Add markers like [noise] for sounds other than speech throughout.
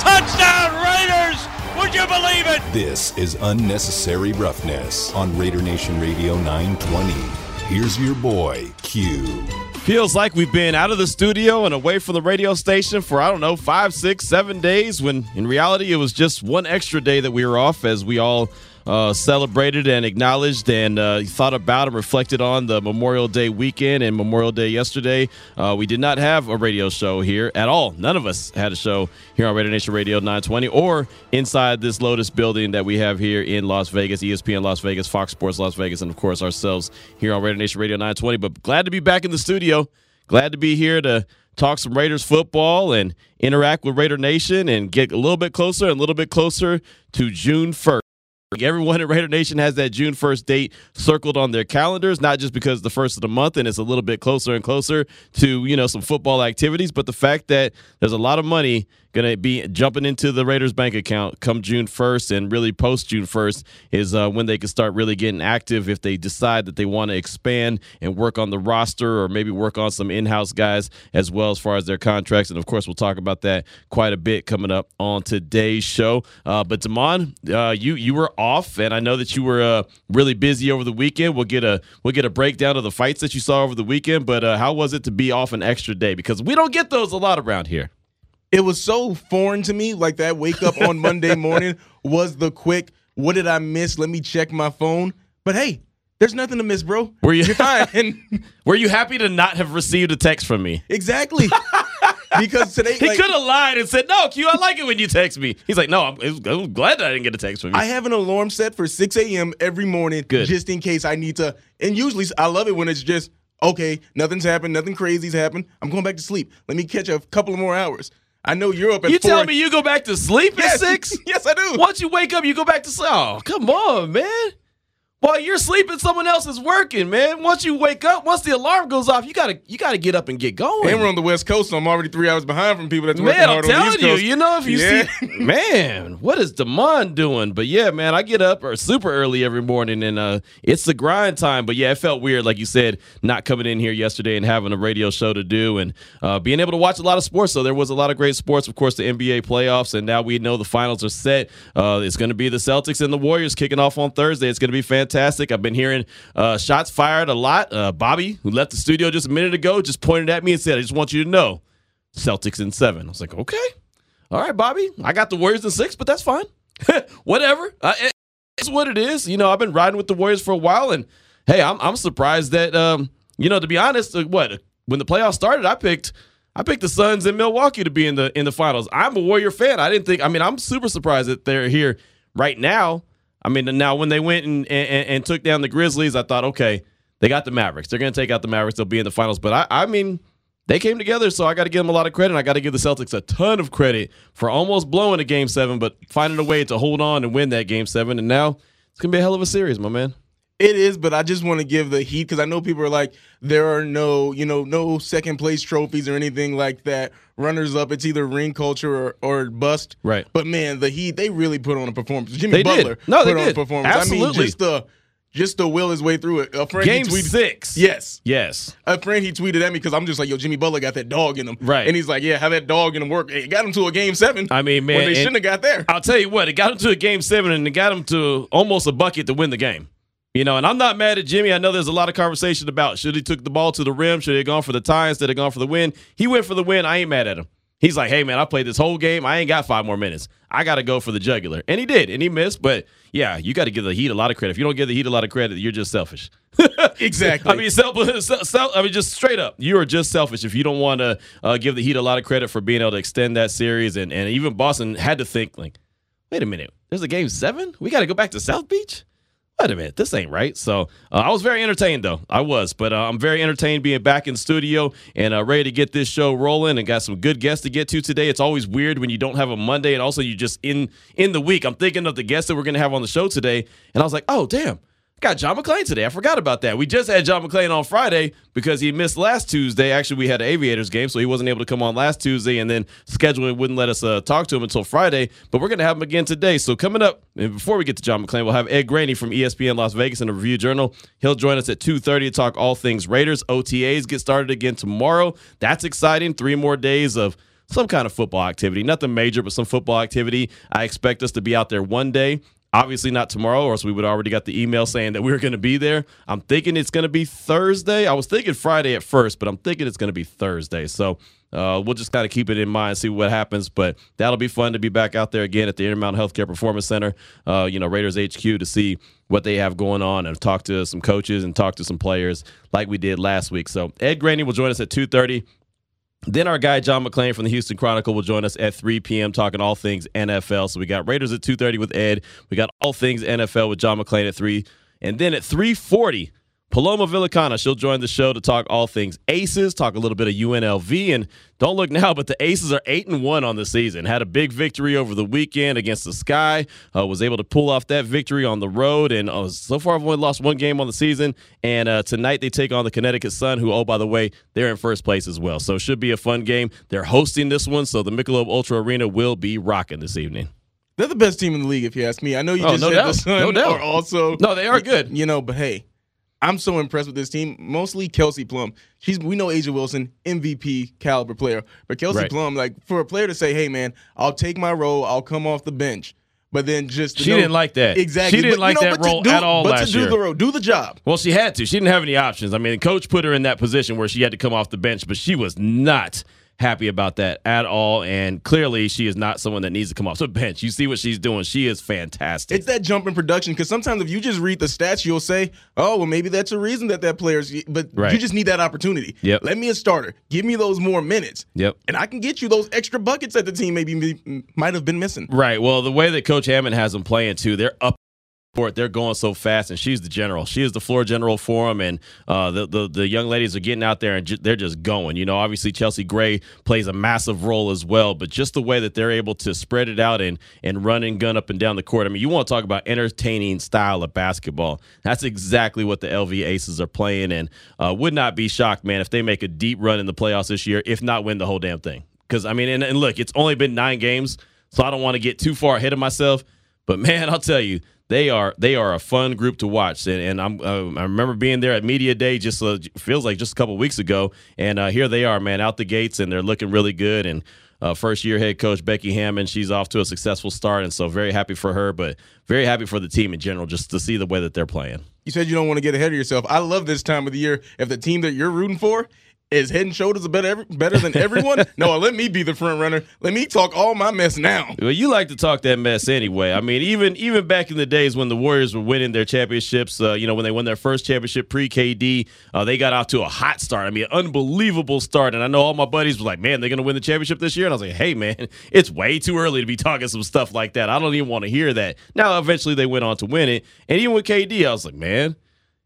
touchdown, Raiders! Would you believe it? This is unnecessary roughness on Raider Nation Radio 920. Here's your boy, Q. Feels like we've been out of the studio and away from the radio station for, I don't know, five, six, seven days, when in reality it was just one extra day that we were off as we all uh, celebrated and acknowledged and uh, thought about and reflected on the Memorial Day weekend and Memorial Day yesterday. Uh, we did not have a radio show here at all. None of us had a show here on Raider Nation Radio 920 or inside this Lotus building that we have here in Las Vegas, ESPN Las Vegas, Fox Sports Las Vegas, and of course ourselves here on Raider Nation Radio 920. But glad to be back in the studio. Glad to be here to talk some Raiders football and interact with Raider Nation and get a little bit closer and a little bit closer to June 1st. Everyone at Raider Nation has that June 1st date circled on their calendars, not just because the first of the month and it's a little bit closer and closer to, you know, some football activities, but the fact that there's a lot of money going to be jumping into the Raiders bank account come June 1st and really post June 1st is uh, when they can start really getting active if they decide that they want to expand and work on the roster or maybe work on some in-house guys as well as far as their contracts. And of course, we'll talk about that quite a bit coming up on today's show. Uh, but Damon, uh, you you were off, and I know that you were uh, really busy over the weekend. We'll get a we'll get a breakdown of the fights that you saw over the weekend. But uh, how was it to be off an extra day? Because we don't get those a lot around here it was so foreign to me. Like that wake up on Monday [laughs] morning was the quick, what did I miss? Let me check my phone. But hey, there's nothing to miss, bro. Were you You're fine. [laughs] Were you happy to not have received a text from me? Exactly. because [laughs] today he like, could have lied and said, "No, Q, I like it when you text me." He's like, "No, I'm, I'm glad that I didn't get a text from you." I have an alarm set for 6 a.m. every morning, Good. just in case I need to. And usually, I love it when it's just okay. Nothing's happened. Nothing crazy's happened. I'm going back to sleep. Let me catch a couple of more hours. I know you're up at You tell me you go back to sleep at yes, six? [laughs] yes, I do. Once you wake up, you go back to sleep. Oh, come on, man. While you're sleeping, someone else is working, man. Once you wake up, once the alarm goes off, you gotta you gotta get up and get going. And we're on the West Coast, so I'm already three hours behind from people that's working Man, I'm hard on the telling East you, Coast. you know, if you Yeah. see, [laughs] [laughs] man, what is Damon doing? But yeah, man, I get up or super early every morning, and uh, it's the grind time. But yeah, it felt weird, like you said, not coming in here yesterday and having a radio show to do, and uh, being able to watch a lot of sports. So there was a lot of great sports, of course, the NBA playoffs, and now we know the finals are set. Uh, it's going to be the Celtics and the Warriors kicking off on Thursday. It's going to be fantastic. I've been hearing uh, shots fired a lot. Uh, Bobby, who left the studio just a minute ago, just pointed at me and said, "I just want you to know." Celtics in seven. I was like, okay, all right, Bobby. I got the Warriors in six, but that's fine. [laughs] Whatever. Uh, it- it's what it is. You know, I've been riding with the Warriors for a while, and hey, I'm I'm surprised that um, you know, to be honest, uh, what when the playoffs started, I picked. I picked the Suns in Milwaukee to be in the in the finals. I'm a Warrior fan. I didn't think. I mean, I'm super surprised that they're here right now. I mean, now when they went and, and, and took down the Grizzlies, I thought, okay, they got the Mavericks. They're going to take out the Mavericks. They'll be in the finals. But I, I mean, they came together, so I got to give them a lot of credit. And I got to give the Celtics a ton of credit for almost blowing a game seven, but finding a way to hold on and win that game seven. And now it's going to be a hell of a series, my man. It is, but I just want to give the heat because I know people are like, there are no, you know, no second place trophies or anything like that. Runners up, it's either ring culture or, or bust. Right. But man, the Heat, they really put on a performance. Jimmy They did. Butler No, they put on did. a performance. I mean, Absolutely. just the just to will his way through it. A friend Game he tweeted, six. Yes. Yes. A friend he tweeted at me because I'm just like, yo, Jimmy Butler got that dog in him. Right. And he's like, yeah, how that dog in him work. It got him to a game seven. I mean, man, they shouldn't have got there. I'll tell you what, it got him to a game seven and it got him to almost a bucket to win the game. You know, and I'm not mad at Jimmy. I know there's a lot of conversation about should he took the ball to the rim, should he have gone for the tie instead of gone for the win. He went for the win. I ain't mad at him. He's like, hey man, I played this whole game. I ain't got five more minutes. I got to go for the jugular, and he did, and he missed. But yeah, you got to give the Heat a lot of credit. If you don't give the Heat a lot of credit, you're just selfish. [laughs] Exactly. I mean, self, [laughs] self, I mean, just straight up, you are just selfish if you don't want to uh, give the Heat a lot of credit for being able to extend that series, and and even Boston had to think like, wait a minute, there's a game seven. We got to go back to South Beach. Wait a minute, this ain't right. So uh, I was very entertained, though. I was, but uh, I'm very entertained being back in studio and uh, ready to get this show rolling. And got some good guests to get to today. It's always weird when you don't have a Monday, and also you just in in the week. I'm thinking of the guests that we're going to have on the show today, and I was like, oh damn. Got John McClain today. I forgot about that. We just had John McClain on Friday because he missed last Tuesday. Actually, we had an Aviators game, so he wasn't able to come on last Tuesday, and then scheduling wouldn't let us uh, talk to him until Friday. But we're going to have him again today. So coming up, and before we get to John McClain, we'll have Ed Graney from ESPN Las Vegas and the Review Journal. He'll join us at 2.30 to talk all things Raiders. OTAs get started again tomorrow. That's exciting. Three more days of some kind of football activity. Nothing major, but some football activity. I expect us to be out there one day. Obviously not tomorrow, or else we would already got the email saying that we were going to be there. I'm thinking it's going to be Thursday. I was thinking Friday at first, but I'm thinking it's going to be Thursday. So uh, we'll just kind of keep it in mind, see what happens. But that'll be fun to be back out there again at the Intermountain Healthcare Performance Center, uh, you know, Raiders HQ to see what they have going on and talk to some coaches and talk to some players like we did last week. So Ed Graney will join us at 2:30. Then our guy John McClain from the Houston Chronicle will join us at 3 p.m. talking all things NFL. So we got Raiders at 2:30 with Ed. We got all things NFL with John McClain at 3. And then at 3:40, Paloma Villicana. she'll join the show to talk all things Aces, talk a little bit of UNLV, and don't look now, but the Aces are eight and one on the season. Had a big victory over the weekend against the Sky. Uh, was able to pull off that victory on the road, and uh, so far I've only lost one game on the season. And uh, tonight they take on the Connecticut Sun, who oh by the way they're in first place as well. So it should be a fun game. They're hosting this one, so the Michelob Ultra Arena will be rocking this evening. They're the best team in the league, if you ask me. I know you Oh, just no said doubt. the Sun No doubt. are also No, they are good. You know, but hey, I'm so impressed with this team. Mostly Kelsey Plum. She's we know A'ja Wilson, MVP caliber player, but Kelsey Right. Plum, like for a player to say, "Hey, man, I'll take my role. I'll come off the bench," but then just She know- didn't like that. Exactly. She didn't But, like you know, that role do- at all But last to do year. the role, do the job. Well, she had to. She didn't have any options. I mean, the coach put her in that position where she had to come off the bench, but she was not happy about that at all. And clearly, she is not someone that needs to come off the bench. You see what she's doing. She is fantastic. It's that jump in production because sometimes if you just read the stats, you'll say, "Oh, well, maybe that's a reason that that player's." But Right. you just need that opportunity. Yep. Let me a starter. Give me those more minutes. Yep. And I can get you those extra buckets that the team maybe might have been missing. Right. Well, the way that Coach Hammon has them playing too, they're up They're going so fast, and she's the general. She is the floor general for them, and uh, the, the the young ladies are getting out there and they're just going. You know, obviously Chelsea Gray plays a massive role as well, but just the way that they're able to spread it out and and run and gun up and down the court. I mean, you want to talk about entertaining style of basketball? That's exactly what the LV Aces are playing, and uh, would not be shocked, man, if they make a deep run in the playoffs this year, if not win the whole damn thing. Because I mean, and, and look, it's only been nine games, so I don't want to get too far ahead of myself. But man, I'll tell you, they are they are a fun group to watch. And, and I'm uh, I remember being there at media day just uh, feels like just a couple weeks ago, and uh, here they are, man, out the gates, and they're looking really good. And uh, first year head coach Becky Hammon, she's off to a successful start, and so very happy for her, but very happy for the team in general, just to see the way that they're playing. You said you don't want to get ahead of yourself. I love this time of the year. If the team that you're rooting for is head and shoulders better better than everyone, [laughs] no, let me be the front runner. Let me talk all my mess now. Well, you like to talk that mess anyway. I mean, even even back in the days when the Warriors were winning their championships, uh, you know, when they won their first championship pre KD, uh, they got off to a hot start. I mean, unbelievable start. And I know all my buddies were like, "Man, they're going to win the championship this year." And I was like, "Hey, man, [laughs] it's way too early to be talking some stuff like that. I don't even want to hear that." Now, eventually, they went on to win it, and even with KD, I was like, "Man,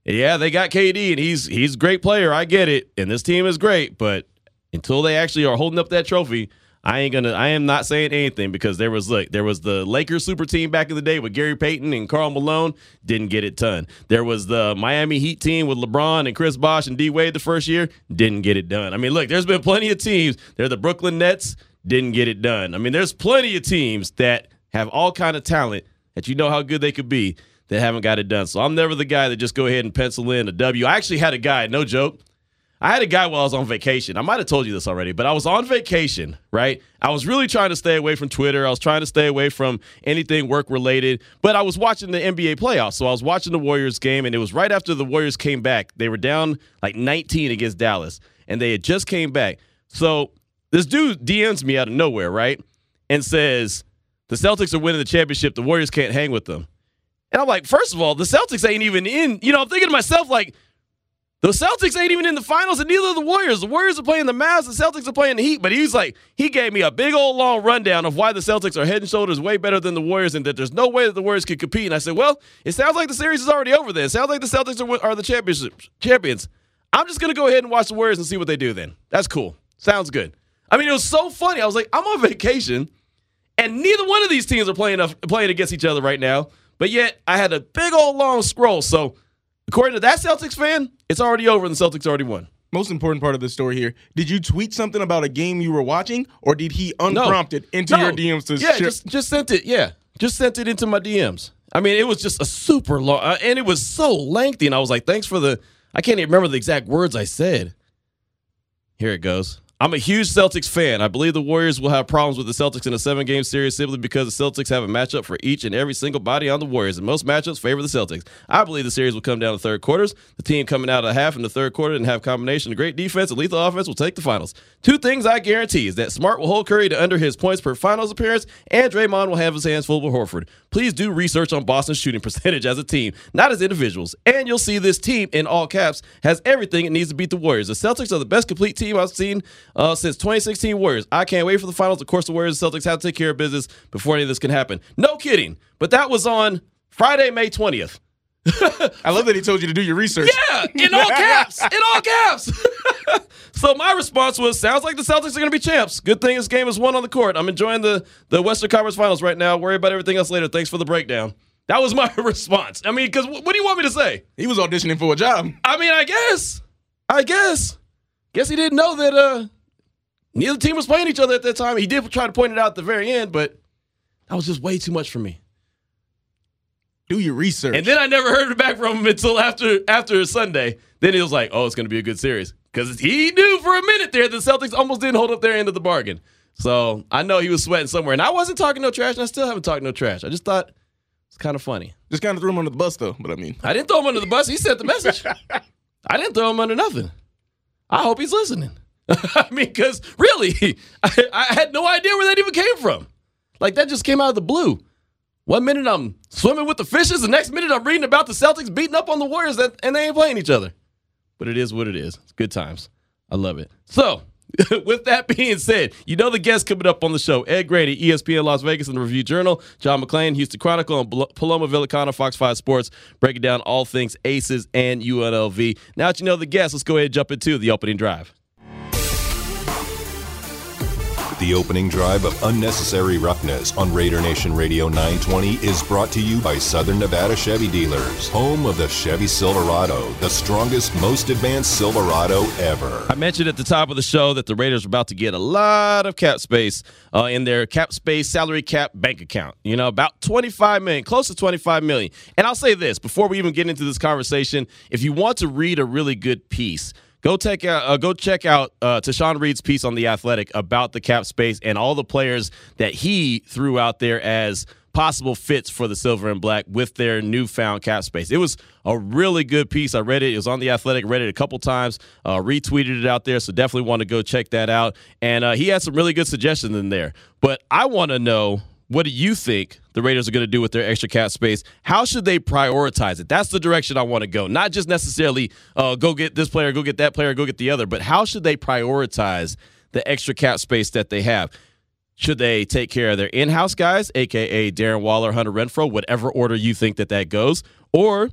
yeah, they got KD, and he's he's a great player. I get it, and this team is great, but until they actually are holding up that trophy." I ain't gonna. I am not saying anything because there was look, there was the Lakers super team back in the day with Gary Payton and Karl Malone. Didn't get it done. There was the Miami Heat team with LeBron and Chris Bosh and D Wade the first year. Didn't get it done. I mean, look, there's been plenty of teams. They're the Brooklyn Nets. Didn't get it done. I mean, there's plenty of teams that have all kind of talent that you know how good they could be that haven't got it done. So I'm never the guy that just go ahead and pencil in a W. I actually had a guy, no joke. I had a guy while I was on vacation. I might have told you this already, but I was on vacation, right? I was really trying to stay away from Twitter. I was trying to stay away from anything work related, but I was watching the NBA playoffs. So I was watching the Warriors game, and it was right after the Warriors came back. They were down like 19 against Dallas, and they had just came back. So this dude DMs me out of nowhere, right? And says, The Celtics are winning the championship. The Warriors can't hang with them. And I'm like, first of all, the Celtics ain't even in. You know, I'm thinking to myself, like, The Celtics ain't even in the finals, and neither are the Warriors. The Warriors are playing the Mavs, the Celtics are playing the Heat. But he's like, he gave me a big old long rundown of why the Celtics are head and shoulders way better than the Warriors, and that there's no way that the Warriors could compete. And I said, well, it sounds like the series is already over. Then it sounds like the Celtics are, are the champions. I'm just gonna go ahead and watch the Warriors and see what they do. Then that's cool. Sounds good. I mean, it was so funny. I was like, I'm on vacation, and neither one of these teams are playing playing against each other right now. But yet, I had a big old long scroll. So According to that Celtics fan, it's already over and the Celtics already won. Most important part of the story here: Did you tweet something about a game you were watching, or did he unprompted no. into no. your DMs to? Yeah, just just sent it. Yeah, just sent it into my DMs. I mean, it was just a super long, uh, and it was so lengthy. And I was like, "Thanks for the." I can't even remember the exact words I said. Here it goes. I'm a huge Celtics fan. I believe the Warriors will have problems with the Celtics in a seven game series simply because the Celtics have a matchup for each and every single body on the Warriors, and most matchups favor the Celtics. I believe the series will come down to third quarters. The team coming out of the half in the third quarter and have combination of great defense and lethal offense will take the finals. Two things I guarantee is that Smart will hold Curry to under his points per finals appearance, and Draymond will have his hands full with Horford. Please do research on Boston's shooting [laughs] percentage as a team, not as individuals, and you'll see this team in all caps has everything it needs to beat the Warriors. The Celtics are the best complete team I've seen uh, since 2016. 2016 Warriors. I can't wait for the finals. Of course, the Warriors and Celtics have to take care of business before any of this can happen. No kidding. But that was on Friday, May 20th. I love that he told you to do your research. Yeah, in all caps. In all caps. [laughs] so my response was, sounds like the Celtics are going to be champs. Good thing this game is won on the court. I'm enjoying the, the Western Conference Finals right now. Worry about everything else later. Thanks for the breakdown. That was my [laughs] response. I mean, because what do you want me to say? He was auditioning for a job. I mean, I guess. I guess. Guess he didn't know that uh, Neither team was playing each other at that time. He did try to point it out at the very end, but that was just way too much for me. Do your research. And then I never heard back from him until after after Sunday. Then he was like, "Oh, it's going to be a good series," because he knew for a minute there the Celtics almost didn't hold up their end of the bargain. So I know he was sweating somewhere, and I wasn't talking no trash, and I still haven't talked no trash. I just thought it's kind of funny. Just kind of threw him under the bus, though. But I mean, I didn't throw him under the bus. He sent the message. [laughs] I didn't throw him under nothing. I hope he's listening. [laughs] I mean, because really, [laughs] I, I, had no idea where that even came from. Like that just came out of the blue. One minute I'm swimming with the fishes, the next minute I'm reading about the Celtics beating up on the Warriors, that, and they ain't playing each other. But it is what it is. It's good times. I love it. So, [laughs] with that being said, you know the guests coming up on the show: Ed Graney, ESPN Las Vegas and the Review Journal; John McClain, Houston Chronicle, and Paloma Villicana, Fox Five Sports, breaking down all things Aces and UNLV. Now that you know the guests, let's go ahead and jump into the opening drive. The opening drive of Unnecessary Roughness on Raider Nation Radio 920 is brought to you by Southern Nevada Chevy Dealers, home of the Chevy Silverado, the strongest, most advanced Silverado ever. I mentioned at the top of the show that the Raiders are about to get a lot of cap space uh, in their cap space salary cap bank account. You know, about 25 million, close to 25 million. And I'll say this before we even get into this conversation if you want to read a really good piece, Go check out uh, go check out uh, Tashan Reed's piece on the Athletic about the cap space and all the players that he threw out there as possible fits for the silver and black with their newfound cap space. It was a really good piece. I read it. It was on the Athletic. Read it a couple times. Uh, retweeted it out there. So definitely want to go check that out. And uh, he had some really good suggestions in there. But I want to know what do you think the Raiders are going to do with their extra cap space? How should they prioritize it? That's the direction I want to go. Not just necessarily uh, go get this player, go get that player, go get the other, but how should they prioritize the extra cap space that they have? Should they take care of their in-house guys, aka Darren Waller, Hunter Renfrow, whatever order you think that that goes, or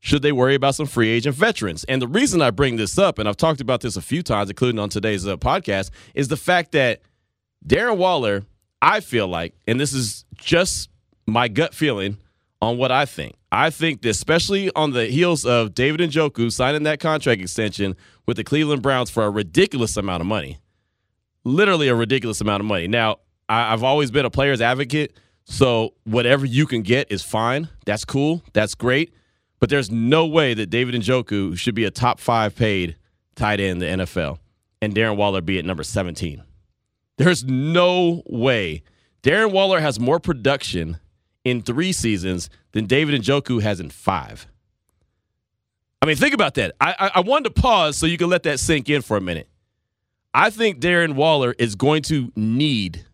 should they worry about some free agent veterans? And the reason I bring this up, and I've talked about this a few times, including on today's uh, podcast, is the fact that Darren Waller I feel like, and this is just my gut feeling on what I think. I think that especially on the heels of David and Njoku signing that contract extension with the Cleveland Browns for a ridiculous amount of money, literally a ridiculous amount of money. Now, I, have always been a player's advocate, so whatever you can get is fine. That's cool. That's great. But there's no way that David and Njoku should be a top five paid tight end in the NFL and Darren Waller be at number 17. There's no way. Darren Waller has more production in three seasons than David and Njoku has in five. I mean, think about that. I, I, I wanted to pause so you can let that sink in for a minute. I think Darren Waller is going to need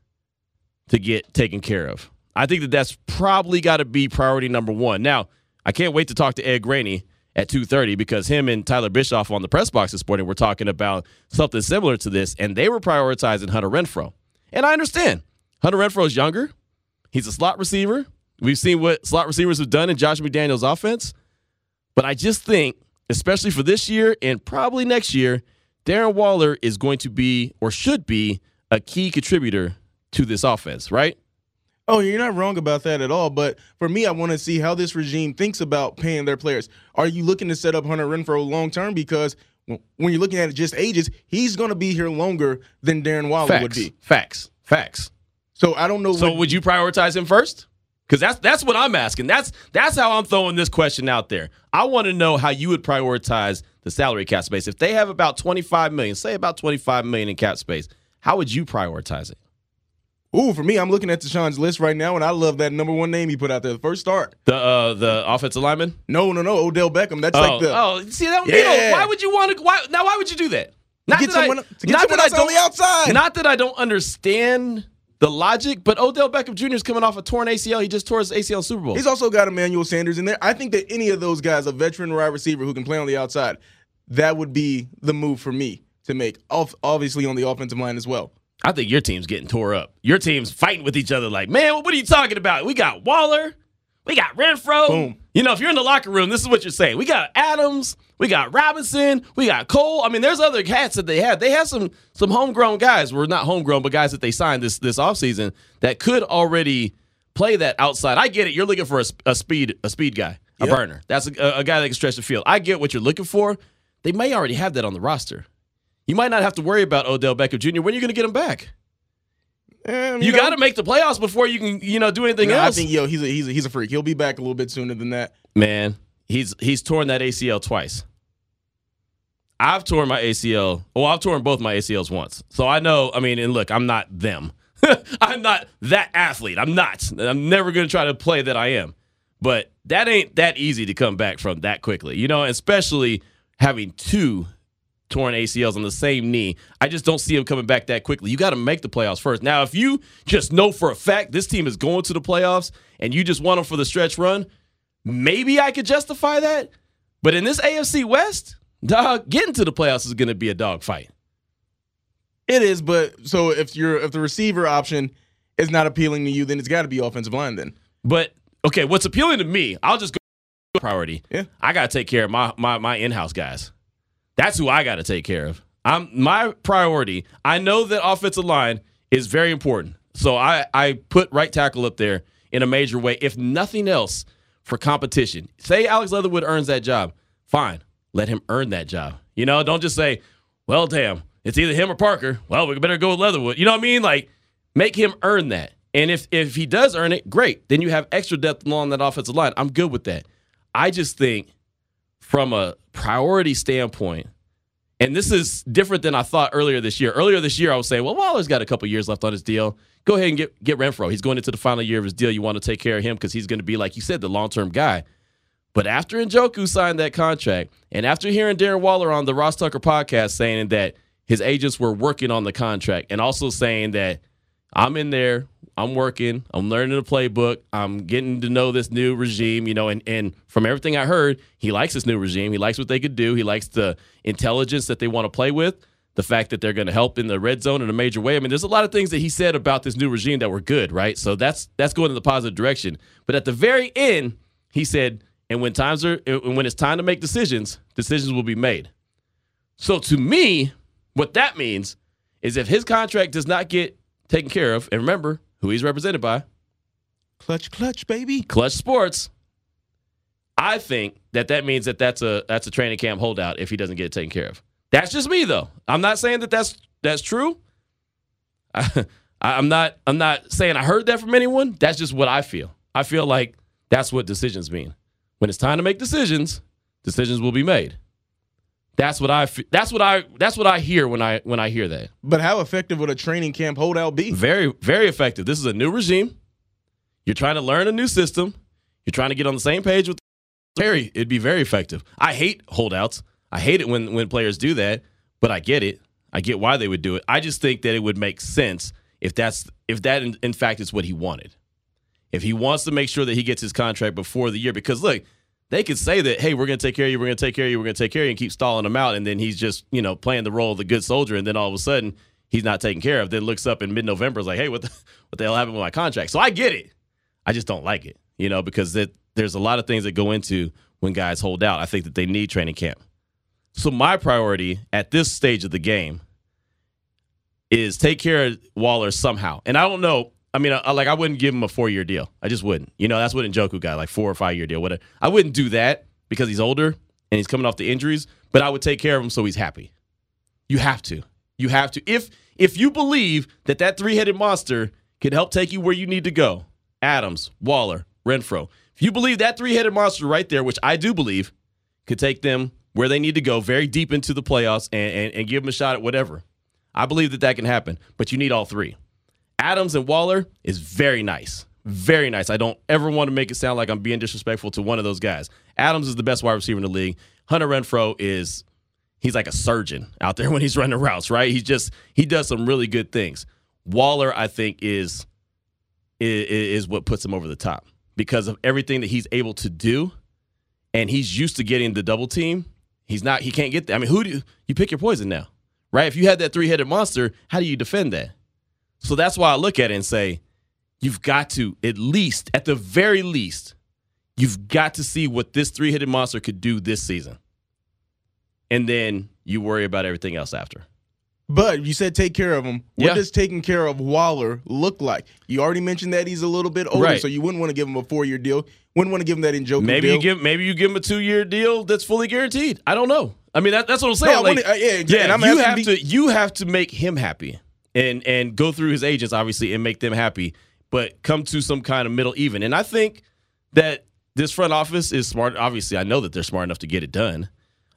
to get taken care of. I think that that's probably got to be priority number one. Now, I can't wait to talk to Ed Graney at 2:30 because him and Tyler Bischoff on the press box this morning were talking about something similar to this, and they were prioritizing Hunter Renfrow. And I understand Hunter Renfrow is younger. He's a slot receiver. We've seen what slot receivers have done in Josh McDaniels' offense. But I just think, especially for this year and probably next year, Darren Waller is going to be or should be a key contributor to this offense, right? Oh, you're not wrong about that at all. But for me, I want to see how this regime thinks about paying their players. Are you looking to set up Hunter Renfrow long term? Because when you're looking at it just ages, he's going to be here longer than Darren Waller Facts. would be. Facts. Facts. So I don't know. So what, would you prioritize him first? Because that's that's what I'm asking. That's that's how I'm throwing this question out there. I want to know how you would prioritize the salary cap space. If they have about 25 million, say about 25 million in cap space, how would you prioritize it? Ooh, for me, I'm looking at Deshaun's list right now, and I love that number one name he put out there, the first start. The uh, the offensive lineman. No, no, no, Odell Beckham. That's Oh, like the oh, see that? Yeah. why would you want to? Why now? Why would you do that? Not that I- someone- to get not that I else on don't- the outside. Not that I don't understand the logic, but Odell Beckham Jr. is coming off a torn ACL. He just tore his ACL Super Bowl. He's also got Emmanuel Sanders in there. I think that any of those guys, a veteran wide receiver who can play on the outside, that would be the move for me to make. Off, obviously on the offensive line as well. I think your team's getting tore up. Your team's fighting with each other like, man, what are you talking about? We got Waller, we got Renfrow. Boom. You know, if you're in the locker room, this is what you're saying. We got Adams, we got Robinson, we got Cole. I mean, there's other hats that they have. They have some some homegrown guys. We're well, not homegrown, but guys that they signed this this offseason that could already play that outside. I get it. You're looking for a, a speed a speed guy, a Yep. burner. That's a, a guy that can stretch the field. I get what you're looking for. They may already have that on the roster. You might not have to worry about Odell Beckham Jr. When are you going to get him back? Um, You know, got to make the playoffs before you can, you know, do anything no, I else. think yo, he's a, he's a, he's a freak. He'll be back a little bit sooner than that. Man, he's he's torn that ACL twice. I've torn my ACL. Well, I've torn both my ACLs once, so I know. I mean, and look, I'm not them. [laughs] I'm not that athlete. I'm not. I'm never going to try to play that I am. But that ain't that easy to come back from that quickly, you know. Especially having two torn ACLs on the same knee. I just don't see him coming back that quickly. You got to make the playoffs first. Now, if you just know for a fact this team is going to the playoffs and you just want them for the stretch run, maybe I could justify that. But in this AFC West, dog, getting to the playoffs is going to be a dog fight. It is, but so if you're if the receiver option is not appealing to you, then it's got to be offensive line. Then But okay, what's appealing to me, I'll just go priority. Yeah. I got to take care of my my my in-house guys. That's who I got to take care of. I'm my priority. I know that offensive line is very important. So I I put right tackle up there in a major way if nothing else for competition. Say Alex Leatherwood earns that job. Fine. Let him earn that job. You know, don't just say, "Well, damn, it's either him or Parker." Well, we better go with Leatherwood. You know what I mean? Like make him earn that. And if if he does earn it, great. Then you have extra depth along that offensive line. I'm good with that. I just think from a priority standpoint, and this is different than I thought earlier this year. Earlier this year, I was saying, well, Waller's got a couple years left on his deal. Go ahead and get get Renfrow. He's going into the final year of his deal. You want to take care of him because he's going to be, like you said, the long term guy. But after Njoku signed that contract, and after hearing Darren Waller on the Ross Tucker podcast saying that his agents were working on the contract, and also saying that I'm in there, I'm working, I'm learning the playbook, I'm getting to know this new regime, you know, and, and from everything I heard, he likes this new regime. He likes what they could do. He likes the intelligence that they want to play with, the fact that they're going to help in the red zone in a major way. I mean, there's a lot of things that he said about this new regime that were good, right? So that's that's going in the positive direction. But at the very end, he said, and when times are and when it's time to make decisions, decisions will be made. So to me, what that means is if his contract does not get taken care of, and remember who he's represented by, clutch, clutch, baby. Clutch Sports. I think that that means that that's a that's a training camp holdout if he doesn't get it taken care of. That's just me though. I'm not saying that that's that's true. [laughs] I, I'm not I'm not saying I heard that from anyone. That's just what I feel. I feel like that's what decisions mean. When it's time to make decisions, decisions will be made. That's what I that's what I that's what I hear when I when I hear that. But how effective would a training camp holdout be? Very, very effective. This is a new regime. You're trying to learn a new system. You're trying to get on the same page with very it'd be very effective. I hate holdouts. I hate it when when players do that, but I get it. I get why they would do it. I just think that it would make sense if that's if that in, in fact is what he wanted. If he wants to make sure that he gets his contract before the year because look, they could say that, hey, we're going to take care of you, we're going to take care of you, we're going to take care of you, and keep stalling him out. And then he's just, you know, playing the role of the good soldier. And then all of a sudden, he's not taken care of. Then looks up in mid November, is like, hey, what the, [laughs] what the hell happened with my contract? So I get it. I just don't like it, you know, because it, there's a lot of things that go into when guys hold out. I think that they need training camp. So my priority at this stage of the game is take care of Waller somehow. And I don't know. I mean, I, like I wouldn't give him a four year deal. I just wouldn't. You know, that's what Njoku got, like four or five year deal. Whatever. I wouldn't do that because he's older and he's coming off the injuries. But I would take care of him so he's happy. You have to. You have to. If if you believe that that three headed monster can help take you where you need to go, Adams, Waller, Renfrow. If you believe that three headed monster right there, which I do believe, could take them where they need to go, very deep into the playoffs, and, and, and give them a shot at whatever. I believe that that can happen, but you need all three. Adams and Waller is very nice. Very nice. I don't ever want to make it sound like I'm being disrespectful to one of those guys. Adams is the best wide receiver in the league. Hunter Renfrow is he's like a surgeon out there [laughs] when he's running routes, right? He's just he does some really good things. Waller, I think, is is, is what puts him over the top because of everything that he's able to do, and he's used to getting the double team. He's not. He can't get that. I mean, who do you, you pick your poison now? right? If you had that three headed monster, how do you defend that? So that's why I look at it and say, you've got to, at least, at the very least, you've got to see what this three headed monster could do this season. And then you worry about everything else after. But you said take care of him. What Yeah. does taking care of Waller look like? You already mentioned that he's a little bit older, Right. so you wouldn't want to give him a four year deal. Wouldn't want to give him that Njoku. Maybe deal. you give maybe you give him a two year deal that's fully guaranteed. I don't know. I mean that, that's what I'm saying. No, like, wanna- uh, yeah, I'm you have be- to you have to make him happy and and go through his agents obviously and make them happy, but come to some kind of middle even. And I think that this front office is smart. Obviously, I know that they're smart enough to get it done.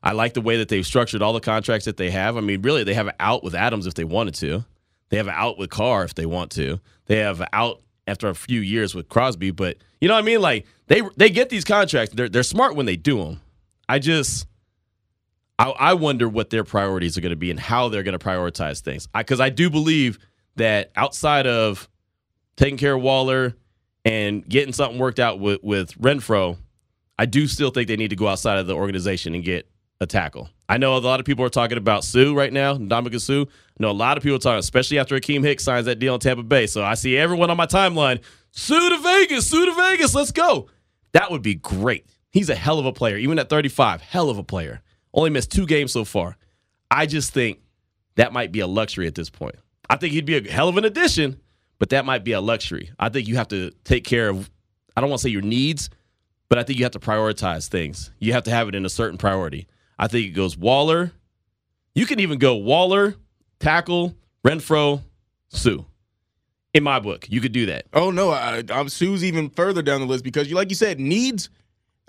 I like the way that they've structured all the contracts that they have. I mean, really, they have an out with Adams if they wanted to. They have an out with Carr if they want to. They have an out after a few years with Crosby. But you know what I mean? Like they they get these contracts. They're they're smart when they do them. I just I, I wonder what their priorities are going to be and how they're going to prioritize things. Because I, do believe that outside of taking care of Waller and getting something worked out with with Renfrow, I do still think they need to go outside of the organization and get a tackle. I know a lot of people are talking about Suh right now, Ndamukong Suh. I know a lot of people are talking, especially after Akiem Hicks signs that deal in Tampa Bay. So I see everyone on my timeline, Suh to Vegas, Suh to Vegas, let's go. That would be great. He's a hell of a player, even at 35, hell of a player. Only missed two games so far. I just think that might be a luxury at this point. I think he'd be a hell of an addition, but that might be a luxury. I think you have to take care of, I don't want to say your needs, but I think you have to prioritize things. You have to have it in a certain priority. I think it goes Waller. You can even go Waller, tackle, Renfrow, Suh. In my book, you could do that. Oh no, I, I'm Suh's even further down the list because you, like you said, needs.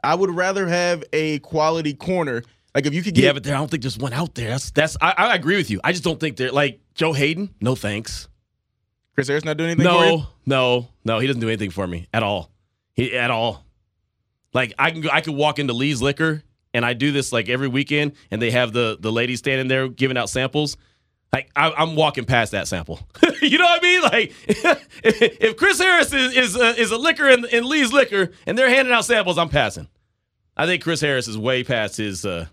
I would rather have a quality corner. Like if you could get, Yeah, but there, I don't think there's one out there. That's that's. I, I agree with you. I just don't think they're like Joe Haden. No thanks. Chris Harris not doing anything for you. No, no, no. He doesn't do anything for me at all. He at all. Like I can I could walk into Lee's Liquor and I do this like every weekend, and they have the the lady standing there giving out samples. Like I, I'm walking past that sample. [laughs] you know what I mean? Like [laughs] if Chris Harris is is a, is a liquor in, in Lee's Liquor and they're handing out samples, I'm passing. I think Chris Harris is way past his uh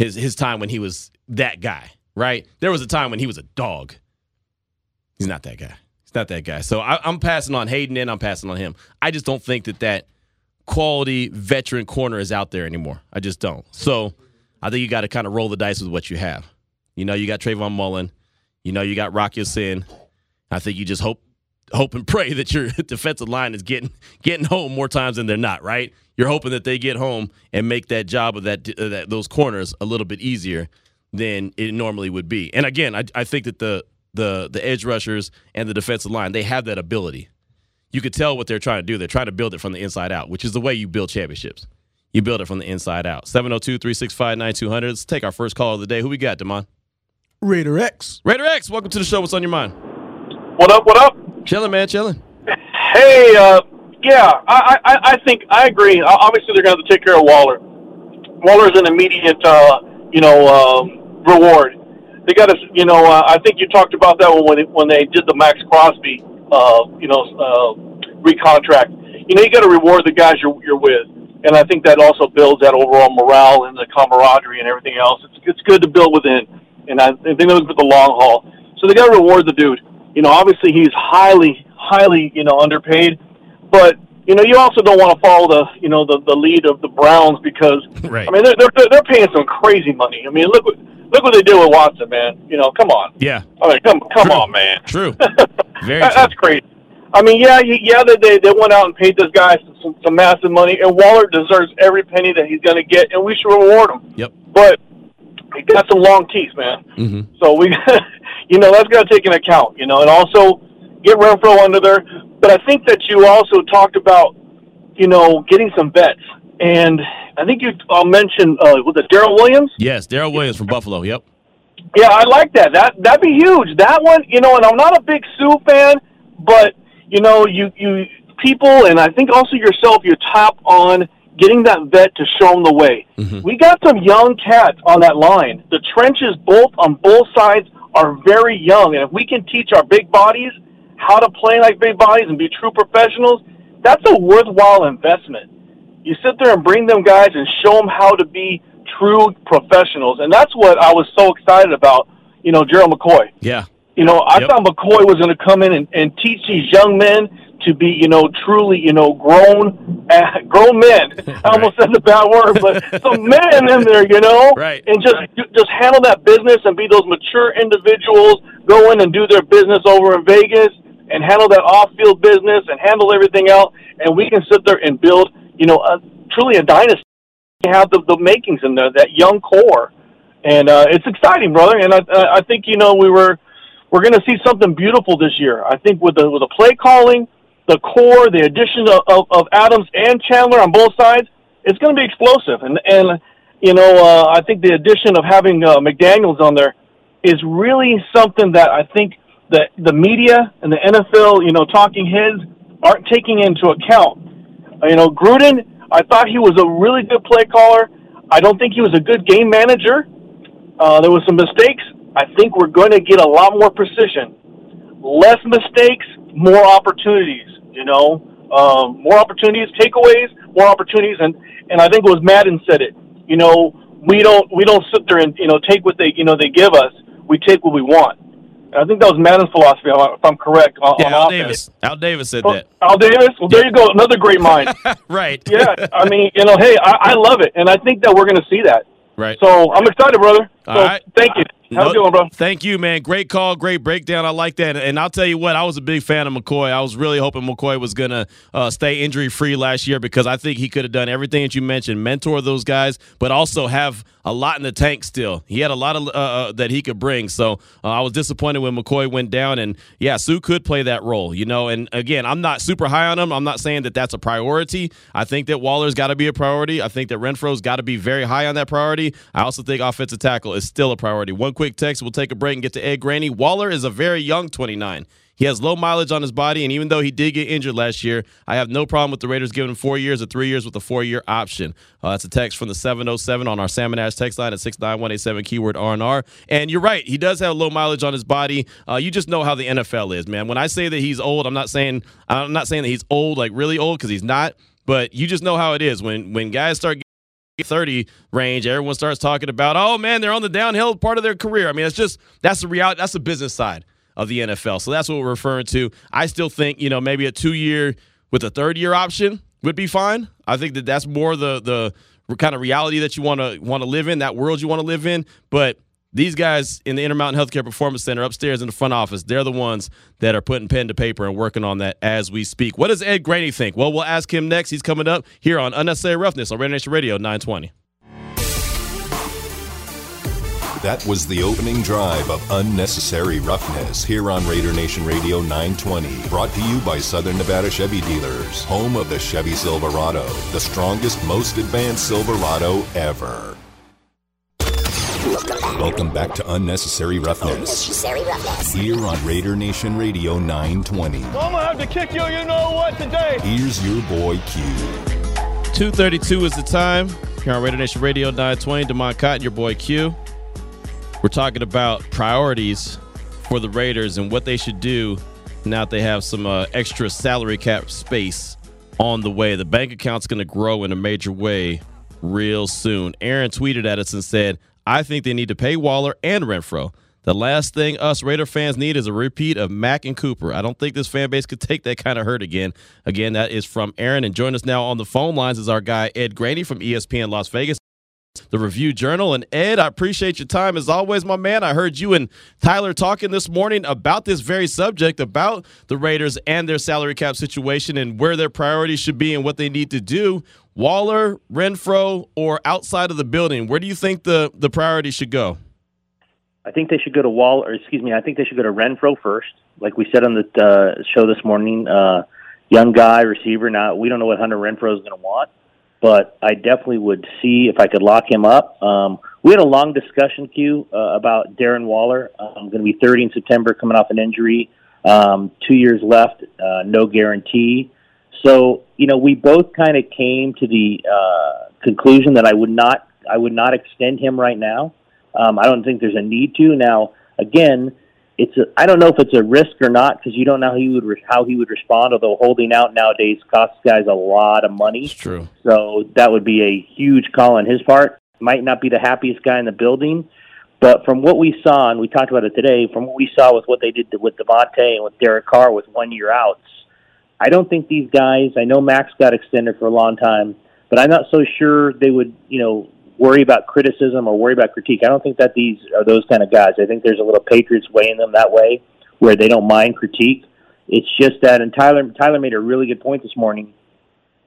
his his time when he was that guy. Right? There was a time when he was a dog. He's not that guy. He's not that guy. So I, I'm passing on Haden and I'm passing on him. I just don't think that that quality veteran corner is out there anymore. I just don't. So I think you got to kind of roll the dice with what you have. You know, you got Trayvon Mullen. You know, you got Rock Ya-Sin. I think you just hope hope and pray that your [laughs] defensive line is getting getting home more times than they're not. Right? You're hoping that they get home and make that job of that, uh, that those corners a little bit easier than it normally would be. And again, I, I think that the the the edge rushers and the defensive line they have that ability. You could tell what they're trying to do. They're trying to build it from the inside out, which is the way you build championships. You build it from the inside out. 702 365 9200. Let's take our first call of the day. Who we got, Damon? Raider X. Raider X, welcome to the show. What's on your mind? What up? What up? Chilling, man, chilling. Hey, uh, yeah, I, I, I think I agree. Obviously, they're going to to take care of Waller. Waller's an immediate, uh, you know, um, reward. They got to, you know, uh, I think you talked about that when when they did the Maxx Crosby, uh, you know, uh, recontract. You know, you got to reward the guys you're, you're with. and I think that also builds that overall morale and the camaraderie and everything else. It's it's good to build within, and I, I think they're looking for the long haul. So they got to reward the dude. You know, obviously he's highly, highly, you know, underpaid, but you know, you also don't want to follow the, you know, the, the lead of the Browns because, [laughs] Right. I mean, they're, they're they're paying some crazy money. I mean, look what look what they did with Watson, man. You know, come on. Yeah, I mean, come come True. on, man. true. [laughs] Very That- true. That's crazy. I mean, yeah, yeah, they they went out and paid this guy some, some, massive money, and Waller deserves every penny that he's going to get, and we should reward him. Yep. But he got some long teeth, man. hmm So we, [laughs] you know, that's got to take into account, you know, and also get Renfrow under there. But I think that you also talked about, you know, getting some vets, and I think you uh, mentioned uh, was it Daryl Williams? Yes, Daryl Williams from Buffalo. Yep. Yeah, I like that. That that'd be huge. That one, you know, and I'm not a big Suh fan, but you know, you you people, and I think also yourself, you're top on getting that vet to show them the way. We got some young cats on that line. The trenches, both on both sides, are very young, and if we can teach our big bodies how to play like big bodies and be true professionals, that's a worthwhile investment you sit there and bring them guys and show them how to be true professionals, and that's what I was so excited about. You know, Gerald McCoy. Yeah. You know, I Yep. thought McCoy was going to come in and, and teach these young men to be, you know, truly, you know, grown, uh, [laughs] grown men. [laughs] I almost said the bad word, but [laughs] some men in there, you know, Right. and just just handle that business and be those mature individuals. Go in and do their business over in Vegas and handle that off-field business and handle everything else. And we can sit there and build, you know, a, truly a dynasty. Have the the makings in there, that young core, and uh, it's exciting, brother. And I I think you know we were we're going to see something beautiful this year. I think with the with the play calling, the core, the addition of, of, of Adams and Chandler on both sides, it's going to be explosive. And and you know uh, I think the addition of having uh, McDaniel's on there is really something that I think the the media and the NFL, you know, talking heads aren't taking into account. You know, Gruden, I thought he was a really good play caller. I don't think he was a good game manager. Uh, there was some mistakes. I think we're going to get a lot more precision, less mistakes, more opportunities. You know, um, more opportunities, takeaways, more opportunities, and and I think it was Madden said it. You know, we don't we don't sit there and you know take what they you know they give us. We take what we want. And I think that was Madden's philosophy, if I'm- correct. On, Yeah, on Al offense. Davis. Al Davis said Oh, that. Al Davis. Well, there you go. Another great mind. [laughs] right. yeah, I mean, you know, hey, I, I love it, and I think that we're going to see that. Right. So I'm excited, brother. So All right. thank you. Have No- good one, bro. Thank you, man. Great call, great breakdown. I like that. And I'll tell you what, I was a big fan of McCoy. I was really hoping McCoy was going to uh, stay injury free last year because I think he could have done everything that you mentioned, mentor those guys, but also have a lot in the tank still. He had a lot of uh, uh, that he could bring. So uh, I was disappointed when McCoy went down. And yeah, Suh could play that role, you know. And again, I'm not super high on him. I'm not saying that that's a priority. I think that Waller's got to be a priority. I think that Renfrow's got to be very high on that priority. I also think offensive tackle is still a priority. One quick text, we'll take a break and get to Ed Graney. Waller is a very young 29. He has low mileage on his body, and even though he did get injured last year, I have no problem with the Raiders giving him four years or three years with a four year option. Uh, that's a text from the 707 on our Salmon Ash text line at 69187 keyword R&R. And you're right, he does have low mileage on his body. Uh, you just know how the NFL is, man. When I say that he's old, I'm not saying I'm not saying that he's old, like really old, because he's not. But you just know how it is when when guys start Getting 30 range, everyone starts talking about, oh man, they're on the downhill part of their career. I mean, it's just that's the reality. That's the business side of the NFL. So that's what we're referring to. I still think, you know, maybe a two year with a third year option would be fine. I think that that's more the the kind of reality that you want to want to live in, that world you want to live in. But these guys in the Intermountain Healthcare Performance Center upstairs in the front office, they're the ones that are putting pen to paper and working on that as we speak. What does Ed Graney think? Well, we'll ask him next. He's coming up here on Unnecessary Roughness on Raider Nation Radio 920. That was the opening drive of Unnecessary Roughness here on Raider Nation Radio 920. Brought to you by Southern Nevada Chevy Dealers, home of the Chevy Silverado, the strongest, most advanced Silverado ever. Welcome back to Unnecessary Roughness Unnecessary roughness. here on Raider Nation Radio 920. I'm gonna have to kick you, you know what, today. Here's your boy Q. 232 is the time here on Raider Nation Radio 920. Demond Cotton, your boy Q. We're talking about priorities for the Raiders and what they should do now that they have some uh, extra salary cap space on the way. The bank account's going to grow in a major way real soon. Aaron tweeted at us and said, I think they need to pay Waller and Renfrow. The last thing us Raider fans need is a repeat of Mack and Cooper. I don't think this fan base could take that kind of hurt again. Again, that is from Aaron. And join us now on the phone lines is our guy, Ed Graney from ESPN Las Vegas the Review Journal. And Ed, I appreciate your time as always, my man. I heard you and Tyler talking this morning about this very subject, about the Raiders and their salary cap situation and where their priorities should be and what they need to do. Waller, Renfrow, or outside of the building, where do you think the, the priority should go? I think they should go to Wall, or excuse me, I think they should go to Renfrow first. Like we said on the uh, show this morning, uh, young guy, receiver. Now, we don't know what Hunter Renfro is going to want but I definitely would see if I could lock him up. Um, we had a long discussion, Q, uh, about Darren Waller. I'm um, going to be 30 in September, coming off an injury. Um, two years left, uh, no guarantee. So, you know, we both kind of came to the uh, conclusion that I would not, I would not extend him right now. Um, I don't think there's a need to. Now, again, it's a, I don't know if it's a risk or not because you don't know how he would re- how he would respond. Although holding out nowadays costs guys a lot of money. It's true. So that would be a huge call on his part. Might not be the happiest guy in the building, but from what we saw, and we talked about it today, from what we saw with what they did with Davante and with Derek Carr with one year outs, I don't think these guys. I know Maxx got extended for a long time, but I'm not so sure they would, you know, worry about criticism or worry about critique. I don't think that these are those kind of guys. I think there's a little Patriots way in them that way, where they don't mind critique. It's just that, and Tyler Tyler made a really good point this morning.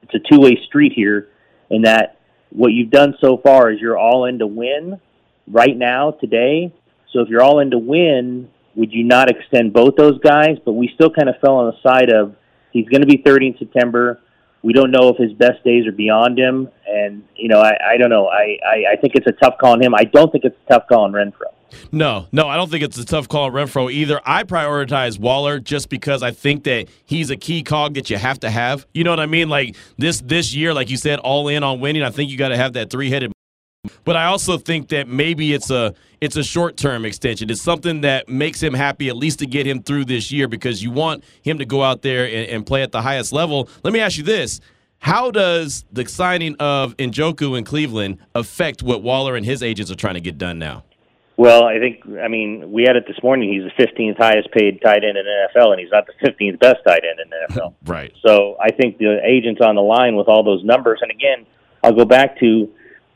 It's a two way street here, in that what you've done so far is you're all in to win right now today. So if you're all in to win, would you not extend both those guys? But we still kind of fell on the side of he's going to be 30 in September we don't know if his best days are beyond him, and you know, I, I don't know. I, I, I think it's a tough call on him. I don't think it's a tough call on Renfrow. No, no, I don't think it's a tough call on Renfrow either. I prioritize Waller just because I think that he's a key cog that you have to have. You know what I mean? Like this this year, like you said, all in on winning. I think you got to have that three headed but I also think that maybe it's a it's a short term extension. It's something that makes him happy at least to get him through this year because you want him to go out there and, and play at the highest level. Let me ask you this. How does the signing of Njoku in Cleveland affect what Waller and his agents are trying to get done now? Well, I think I mean we had it this morning. He's the 15th highest paid tight end in NFL, and he's not the 15th best tight end in NFL. [laughs] right. So I think the agents on the line with all those numbers, and again, I'll go back to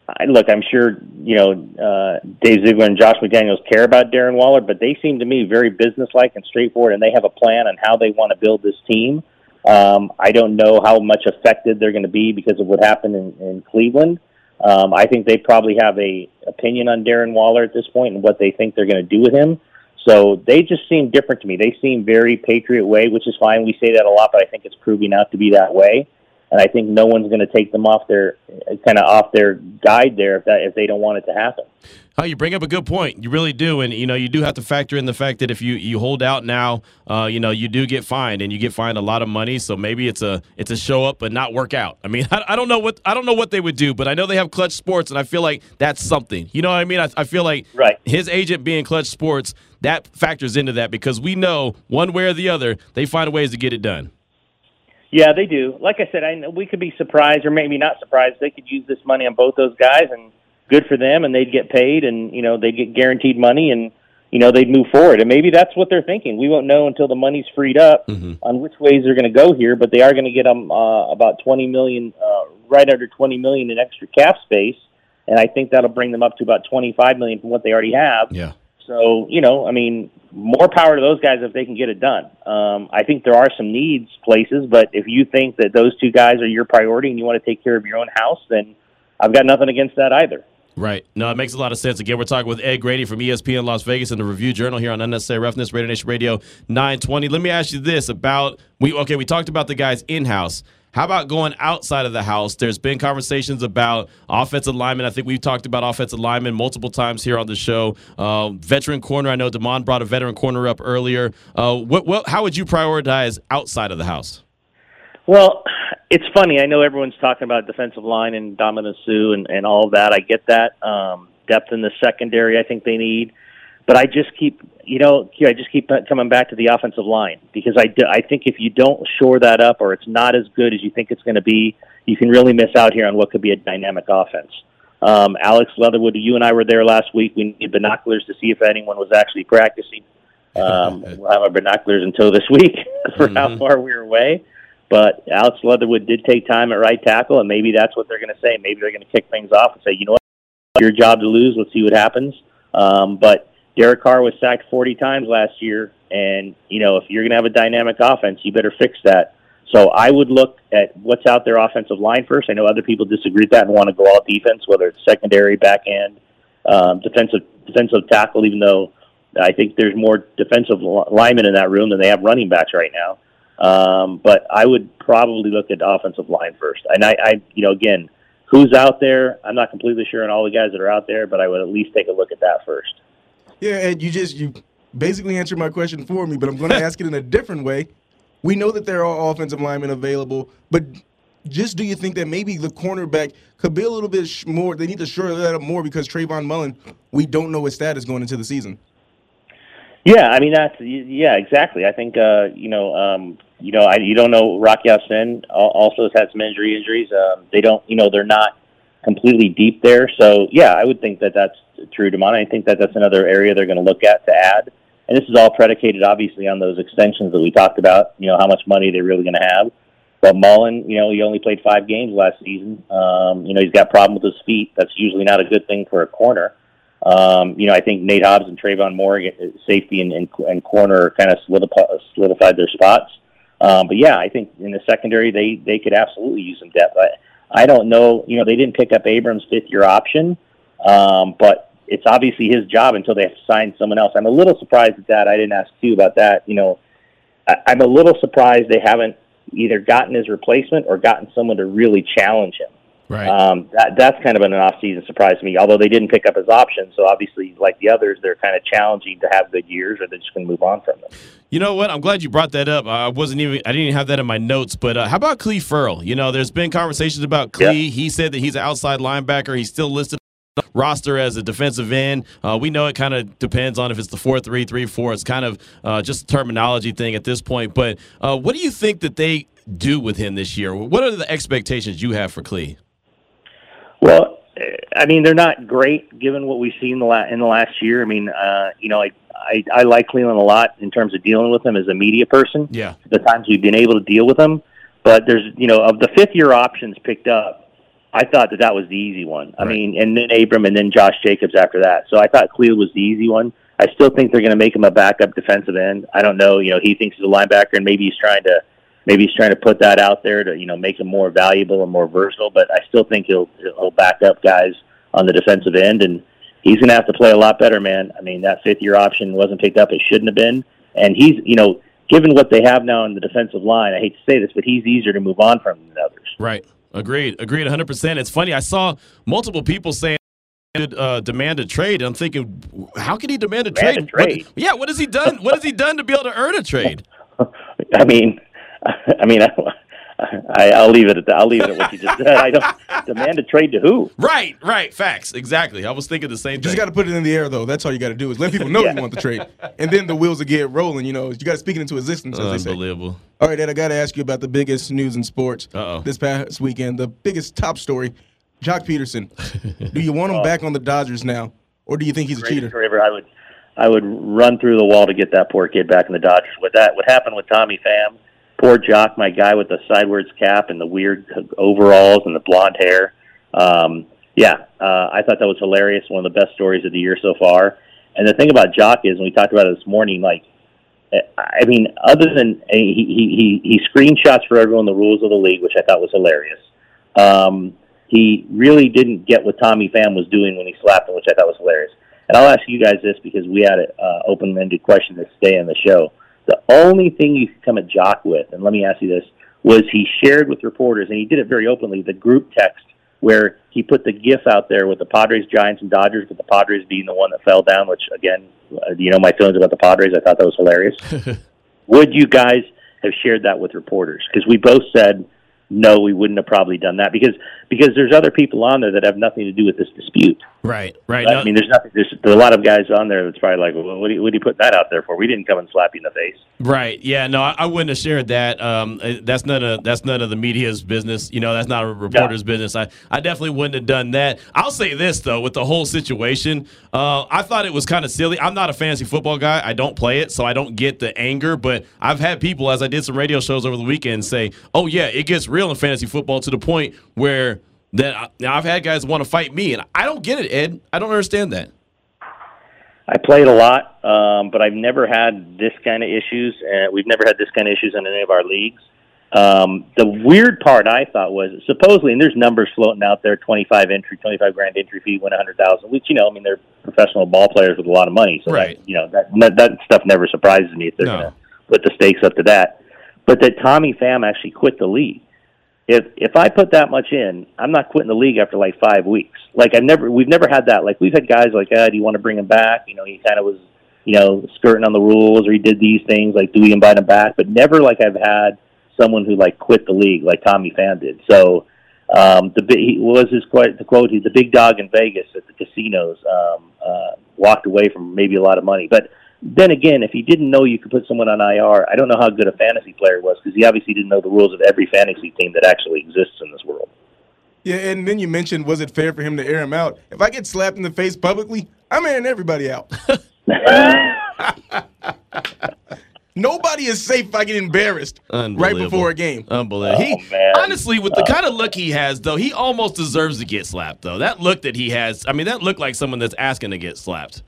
I, look, I'm sure you know uh, Dave Ziegler and Josh McDaniels care about Darren Waller, but they seem to me very businesslike and straightforward, and they have a plan on how they want to build this team. Um, I don't know how much affected they're going to be because of what happened in, in Cleveland. Um, I think they probably have a opinion on Darren Waller at this point and what they think they're going to do with him. So they just seem different to me. They seem very Patriot way, which is fine. We say that a lot, but I think it's proving out to be that way and I think no one's going to take them off their kind of off their guide there if that if they don't want it to happen. Oh, you bring up a good point. You really do, and you know you do have to factor in the fact that if you, you hold out now, uh, you know you do get fined, and you get fined a lot of money. So maybe it's a it's a show up but not work out. I mean, [laughs] I, I don't know what I don't know what they would do, but I know they have Clutch Sports, and I feel like that's something. You know what I mean? I, I feel like right. his agent being Clutch Sports that factors into that because we know one way or the other they find ways to get it done. Yeah, they do. Like I said, I know we could be surprised or maybe not surprised. They could use this money on both those guys, and good for them, and they'd get paid, and you know they'd get guaranteed money, and you know they'd move forward. And maybe that's what they're thinking. We won't know until the money's freed up mm-hmm. on which ways they're going to go here, but they are going to get them uh, about twenty million, uh, right under twenty million in extra cap space, and I think that'll bring them up to about twenty five million from what they already have. Yeah. So you know, I mean, more power to those guys if they can get it done. Um, I think there are some needs places, but if you think that those two guys are your priority and you want to take care of your own house, then I've got nothing against that either. Right. No, it makes a lot of sense. Again, we're talking with Ed Graney from ESPN Las Vegas and the Review Journal here on Unnecessary Roughness, Raider Nation Radio 920. Let me ask you this about we okay, we talked about the guys in house. How about going outside of the house? There's been conversations about offensive linemen. I think we've talked about offensive linemen multiple times here on the show. Uh, veteran corner. I know Damon brought a veteran corner up earlier. Uh, what, what, how would you prioritize outside of the house? Well, it's funny. I know everyone's talking about defensive line and Ndamukong Suh and, and all that. I get that. Um, depth in the secondary, I think they need. but I just keep, you know, I just keep coming back to the offensive line because I, do, I think if you don't shore that up or it's not as good as you think it's going to be, you can really miss out here on what could be a dynamic offense. Um, Alex Leatherwood, you and I were there last week. We need binoculars to see if anyone was actually practicing. [laughs] Um, we'll have our binoculars until this week [laughs] for mm-hmm. how far we are away. But Alex Leatherwood did take time at right tackle, and maybe that's what they're going to say. Maybe they're going to kick things off and say, you know what, your job to lose. Let's see what happens. Um, but Derek Carr was sacked 40 times last year, and you know if you're going to have a dynamic offense, you better fix that. So I would look at what's out there offensive line first. I know other people disagree with that and want to go all defense, whether it's secondary, back end, um, defensive defensive tackle. Even though I think there's more defensive linemen in that room than they have running backs right now. Um, but I would probably look at offensive line first. And I, I, you know, again, who's out there? I'm not completely sure on all the guys that are out there, but I would at least take a look at that first. Yeah, and you just you basically answered my question for me, but I'm going [laughs] to ask it in a different way. We know that there are offensive linemen available, but just do you think that maybe the cornerback could be a little bit more? They need to shore that up more because Trayvon Mullen, we don't know his status going into the season. Yeah, I mean that's yeah, exactly. I think uh, you know, um, you know, I, you don't know Rocky Ya-Sin also has had some injury injuries. Um, they don't, you know, they're not completely deep there. So yeah, I would think that that's true, Demond. I think that that's another area they're going to look at to add. And this is all predicated, obviously, on those extensions that we talked about. You know, how much money they're really going to have. But Mullen, you know, he only played five games last season. Um, you know, he's got problem with his feet. That's usually not a good thing for a corner. Um, you know, I think Nate Hobbs and Tre'von Moehrig, safety and, and, and corner, kind of solidified their spots. Um, but yeah, I think in the secondary they they could absolutely use some depth. I I don't know. You know, they didn't pick up Abram's fifth year option, um, but it's obviously his job until they have to sign someone else. I'm a little surprised at that. I didn't ask you about that. You know, I, I'm a little surprised they haven't either gotten his replacement or gotten someone to really challenge him. Right. Um, that, that's kind of an off-season surprise to me. Although they didn't pick up his option, so obviously, like the others, they're kind of challenging to have good years, or they're just going to move on from them. You know what? I'm glad you brought that up. I wasn't even I didn't even have that in my notes. But uh, how about Clelin Ferrell? You know, there's been conversations about Clee. Yeah. He said that he's an outside linebacker. He's still listed roster as a defensive end. Uh, we know it kind of depends on if it's the four three three four. It's kind of uh, just a terminology thing at this point. But uh, what do you think that they do with him this year? What are the expectations you have for Clee? Well, I mean, they're not great given what we've seen in the, in the last year. I mean, uh, you know, I, I I like Clelin a lot in terms of dealing with him as a media person. Yeah, the times we've been able to deal with him, but there's you know of the fifth year options picked up, I thought that that was the easy one. I mean, and then Abram and then Josh Jacobs after that. So I thought Clelin was the easy one. I still think they're going to make him a backup defensive end. I don't know. You know, he thinks he's a linebacker, and maybe he's trying to maybe he's trying to put that out there to you know make him more valuable and more versatile. But I still think he'll he'll back up guys on the defensive end, and he's going to have to play a lot better, man. I mean, that fifth year option wasn't picked up; it shouldn't have been. And he's you know given what they have now in the defensive line, I hate to say this, but he's easier to move on from than others. Right. Agreed. Agreed. 100. percent It's funny. I saw multiple people saying. Uh, demand a trade. I'm thinking, how can he demand a demand trade? A trade. What, yeah, what has he done? what has he done to be able to earn a trade? [laughs] [laughs] I mean, I mean, I, I, will leave it at that. I'll leave it at what you just said. I don't [laughs] demand a trade to who. Right, right. Facts. Exactly. I was thinking the same you thing. Just got to put it in the air, though. That's all you got to do is let people know yeah. you want the trade, and then the wheels will get rolling. You know, you got to speak it into existence. As Unbelievable. All right, Ed. I got to ask you about the biggest news in sports Uh-oh. this past weekend. The biggest top story: Joc Pederson. [laughs] do you want him oh. back on the Dodgers now, or do you think he's a cheater? River, I would, I would run through the wall to get that poor kid back in the Dodgers. What that, what happened with Tommy Pham poor Joc, my guy with the sideways cap and the weird overalls and the blonde hair. Um, yeah, uh, I thought that was hilarious. One of the best stories of the year so far. And the thing about Joc is, when we talked about it this morning, like, I mean, other than he he he, he screenshots for everyone the rules of the league, which I thought was hilarious. Um, he really didn't get what Tommy Pham was doing when he slapped him, which I thought was hilarious. And I'll ask you guys this because we had an uh, open-ended question this day on the show. The only thing you could come at Joc with, and let me ask you this, was he shared with reporters, and he did it very openly, the group text where he put the GIF out there with the Padres, Giants, and Dodgers, with the Padres being the one that fell down. Which again, uh, you know my feelings about the Padres. I thought that was hilarious. [laughs] Would you guys have shared that with reporters? Because we both said no, we wouldn't have probably done that because because there's other people on there that have nothing to do with this dispute. Right, right. I mean, there's nothing. There's, there's a lot of guys on there that's probably like, well, what do you, what are you putting that out there for? We didn't come and slap you in the face. Right. Yeah. No, I, I wouldn't have shared that. Um, uh, that's none of that's none of the media's business. You know, that's not a reporter's business. I, I definitely wouldn't have done that. I'll say this though, with the whole situation, uh, I thought it was kind of silly. I'm not a fantasy football guy. I don't play it, so I don't get the anger. But I've had people, as I did some radio shows over the weekend, say, "Oh yeah, it gets real in fantasy football to the point where." That I, I've had guys want to fight me, and I don't get it, Ed. I don't understand that. I played a lot, um, but I've never had this kind of issues, and we've never had this kind of issues in any of our leagues. Um, the weird part I thought was supposedly, and there's numbers floating out there: 25 entry, 25 grand entry fee, win 100,000. Which you know, I mean, they're professional ball players with a lot of money, so right. that, you know that that stuff never surprises me if they're No. going to put the stakes up to that. But that Tommy Pham actually quit the league. If if I put that much in, I'm not quitting the league after like five weeks. Like I've never, we've never had that. Like we've had guys like, ah, do you want to bring him back? You know, he kind of was, you know, skirting on the rules, or he did these things. Like, do we invite him back? But never like I've had someone who like quit the league like Tommy Pham did. So um, the bi- he was his quote. The quote: "He's the big dog in Vegas at the casinos." Um, uh, walked away from maybe a lot of money, but then again, if he didn't know you could put someone on IR, I don't know how good a fantasy player he was because he obviously didn't know the rules of every fantasy team that actually exists in this world. Yeah, and then you mentioned, was it fair for him to air him out? If I get slapped in the face publicly, I'm airing everybody out. [laughs] Nobody is safe if I get embarrassed right before a game. Unbelievable. Oh, he Oh, man. honestly, with the uh. kind of look he has, though, he almost deserves to get slapped. Though that look that he has, I mean, that looked like someone that's asking to get slapped.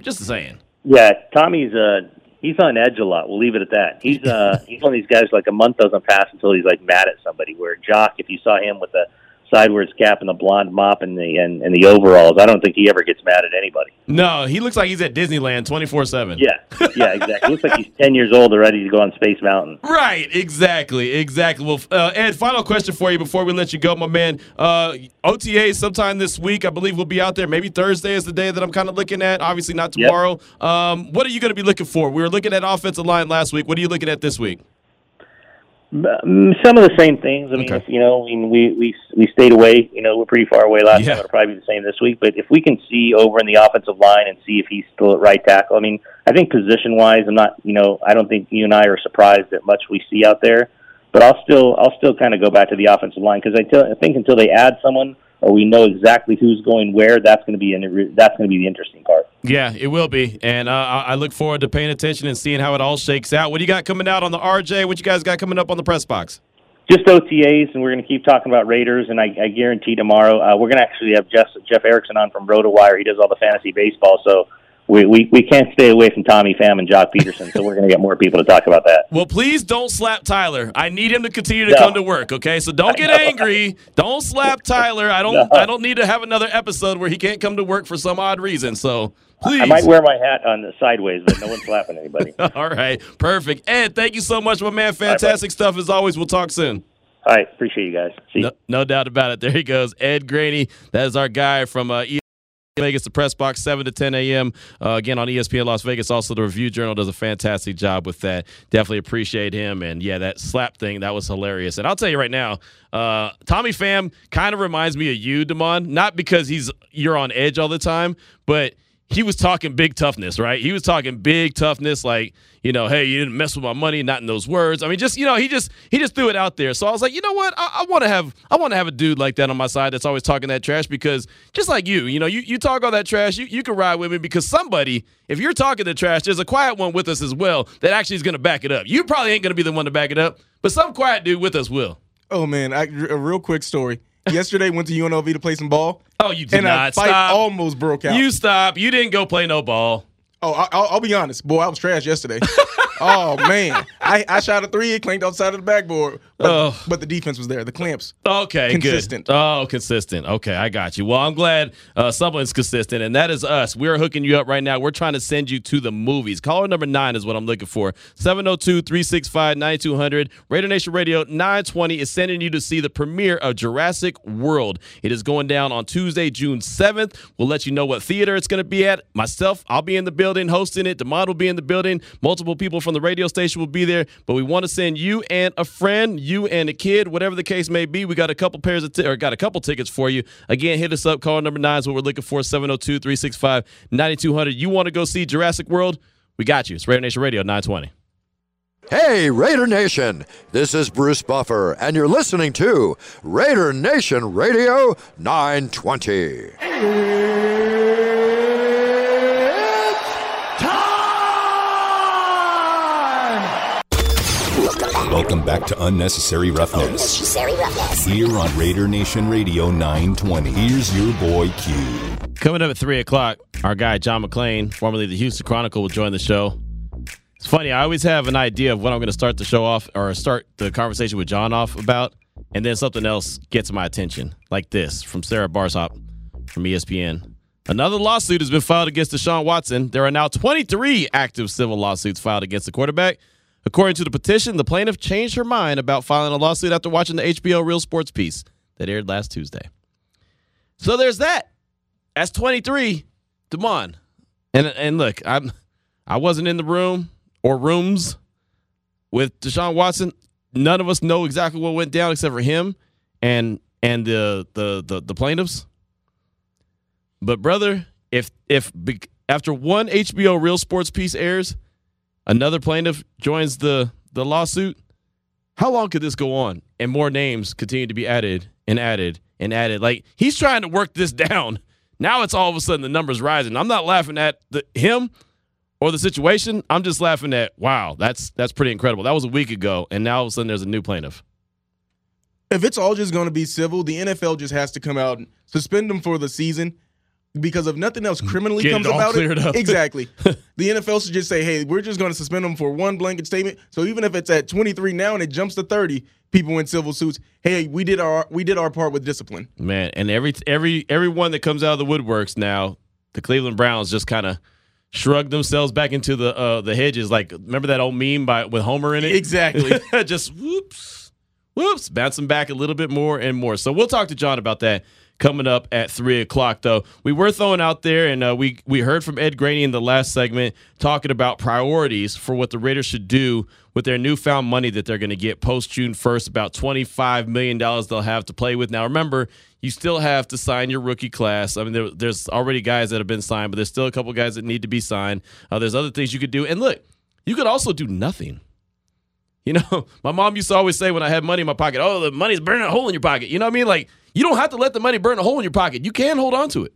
Just saying. Yeah, Tommy's uh he's on edge a lot. We'll leave it at that. He's uh [laughs] he's one of these guys like a month doesn't pass until he's like mad at somebody. Where Joc, if you saw him with the sideways cap and the blonde mop and the and, and the overalls, I don't think he ever gets mad at anybody. No, he looks like he's at Disneyland twenty four seven. Yeah, yeah, exactly. Looks like he's ten years old and ready to go on Space Mountain. Right, exactly, exactly. Well, uh, Ed, final question for you before we let you go, my man. Uh, OTA sometime this week, I believe we'll be out there. Maybe Thursday is the day that I'm kind of looking at. Obviously, not Yep. tomorrow. Um, what are you going to be looking for? We were looking at offensive line last week. What are you looking at this week? Some of the same things. I mean, Okay. if, you know, I mean, we we we stayed away. You know, we're pretty far away last Yeah. time. It'll probably be the same this week. But if we can see over in the offensive line and see if he's still at right tackle, I mean, I think position wise, I'm not. You know, I don't think you and I are surprised at much we see out there. But I'll still I'll still kind of go back to the offensive line because I, tell- I think until they add someone or we know exactly who's going where, that's going to be an, that's going to be the interesting part. Yeah, it will be, and uh, I I look forward to paying attention and seeing how it all shakes out. What do you got coming out on the RJ? What you guys got coming up on the press box? just OTAs, and we're going to keep talking about Raiders. And I, I guarantee tomorrow uh, we're going to actually have Jeff Jeff Erickson on from RotoWire. He does all the fantasy baseball, so we, we, we can't stay away from Tommy Pham and Joc Pederson. so we're going to get more people to talk about that. Well, please don't slap Tyler. I need him to continue to No. come to work. Okay, so don't get angry. Don't slap Tyler. I don't. No. I don't need to have another episode where he can't come to work for some odd reason. So please. I might wear my hat on the sideways, but no one's slapping anybody. [laughs] All right, perfect. Ed, thank you so much, my man. Fantastic stuff as always. We'll talk soon. All right, appreciate you guys. See. you. No, no doubt about it. There he goes, Ed Graney. That is our guy from uh, Vegas, the press box, 7 to 10 a.m. Uh, again on ESPN Las Vegas. Also, the Review Journal does a fantastic job with that. Definitely appreciate him. And yeah, that slap thing, that was hilarious. And I'll tell you right now, uh, Tommy Pham kind of reminds me of you, Damon. Not because he's you're on edge all the time, but he was talking big toughness, right? He was talking big toughness, like you know, hey, you didn't mess with my money, not in those words. I mean, just you know, he just he just threw it out there. So I was like, you know what, I, I want to have I want to have a dude like that on my side that's always talking that trash because just like you, you know, you you talk all that trash, you you can ride with me because somebody, if you're talking the trash, there's a quiet one with us as well that actually is going to back it up. You probably ain't going to be the one to back it up, but some quiet dude with us will. Oh man, I, a real quick story. Yesterday went to UNLV to play some ball, Oh, you did and not a fight stop. almost broke out. you stop. You didn't go play no ball. Oh, I, I'll, I'll be honest, boy, I was trash yesterday. [laughs] oh man, I, I shot a three, it clanked outside of the backboard, but, Ugh. but the defense was there, the clamps. Okay, Consistent. Good. Oh, consistent. Okay, I got you. Well, I'm glad uh, someone's consistent, and that is us. We're hooking you up right now. We're trying to send you to the movies. Caller number nine is what I'm looking for. 702 365 9200. Raider Nation Radio 920 is sending you to see the premiere of Jurassic World. It is going down on Tuesday, June 7th. We'll let you know what theater it's going to be at. Myself, I'll be in the building hosting it. The Demond will be in the building. Multiple people from from the radio station will be there, but we want to send you and a friend, you and a kid, whatever the case may be. We got a couple pairs of t- or got a couple tickets for you. Again, hit us up. Call number nine is what we're looking for 702 365 9200. You want to go see Jurassic World? We got you. It's Raider Nation Radio 920. Hey, Raider Nation! This is Bruce Buffer, and you're listening to Raider Nation Radio 920. Welcome back to Unnecessary Roughness. Unnecessary roughness. Here on Raider Nation Radio 920. Here's your boy Q. Coming up at 3 o'clock, our guy John McClain, formerly the Houston Chronicle, will join the show. It's funny, I always have an idea of what I'm going to start the show off or start the conversation with John off about, and then something else gets my attention, like this from Sarah Barshop from ESPN. Another lawsuit has been filed against Deshaun Watson. There are now 23 active civil lawsuits filed against the quarterback. According to the petition, the plaintiff changed her mind about filing a lawsuit after watching the HBO Real Sports piece that aired last Tuesday. So there's that. That's 23. Damon. And and look, I'm I wasn't in the room or rooms with Deshaun Watson. None of us know exactly what went down except for him and and the the the, the plaintiffs. But brother, if if after one HBO Real Sports piece airs, another plaintiff joins the the lawsuit, how long could this go on and more names continue to be added and added and added? Like he's trying to work this [laughs] down. Now it's all of a sudden the numbers rising. I'm not laughing at the, him or the situation. I'm just laughing at wow, that's that's pretty incredible. That was a week ago, and now all of a sudden there's a new plaintiff. If it's all just going to be civil, the NFL just has to come out and suspend them for the season because if nothing else criminally Get it comes all about it, up. exactly. [laughs] the NFL should just say, "Hey, we're just going to suspend them for one blanket statement." So even if it's at 23 now and it jumps to 30, people in civil suits, "Hey, we did our we did our part with discipline." Man, and every every everyone that comes out of the woodworks now, the Cleveland Browns just kind of shrug themselves back into the uh, the hedges. Like remember that old meme by with Homer in it? Exactly. [laughs] just whoops, whoops, bouncing back a little bit more and more. So we'll talk to John about that coming up at three o'clock. Though we were throwing out there, and uh, we we heard from Ed Graney in the last segment talking about priorities for what the Raiders should do with their newfound money that they're going to get post June first. About twenty five million dollars they'll have to play with. Now remember. You still have to sign your rookie class. I mean, there, there's already guys that have been signed, but there's still a couple guys that need to be signed. Uh, there's other things you could do. And look, you could also do nothing. You know, [laughs] my mom used to always say when I had money in my pocket, oh, the money's burning a hole in your pocket. You know what I mean? Like, you don't have to let the money burn a hole in your pocket. You can hold on to it.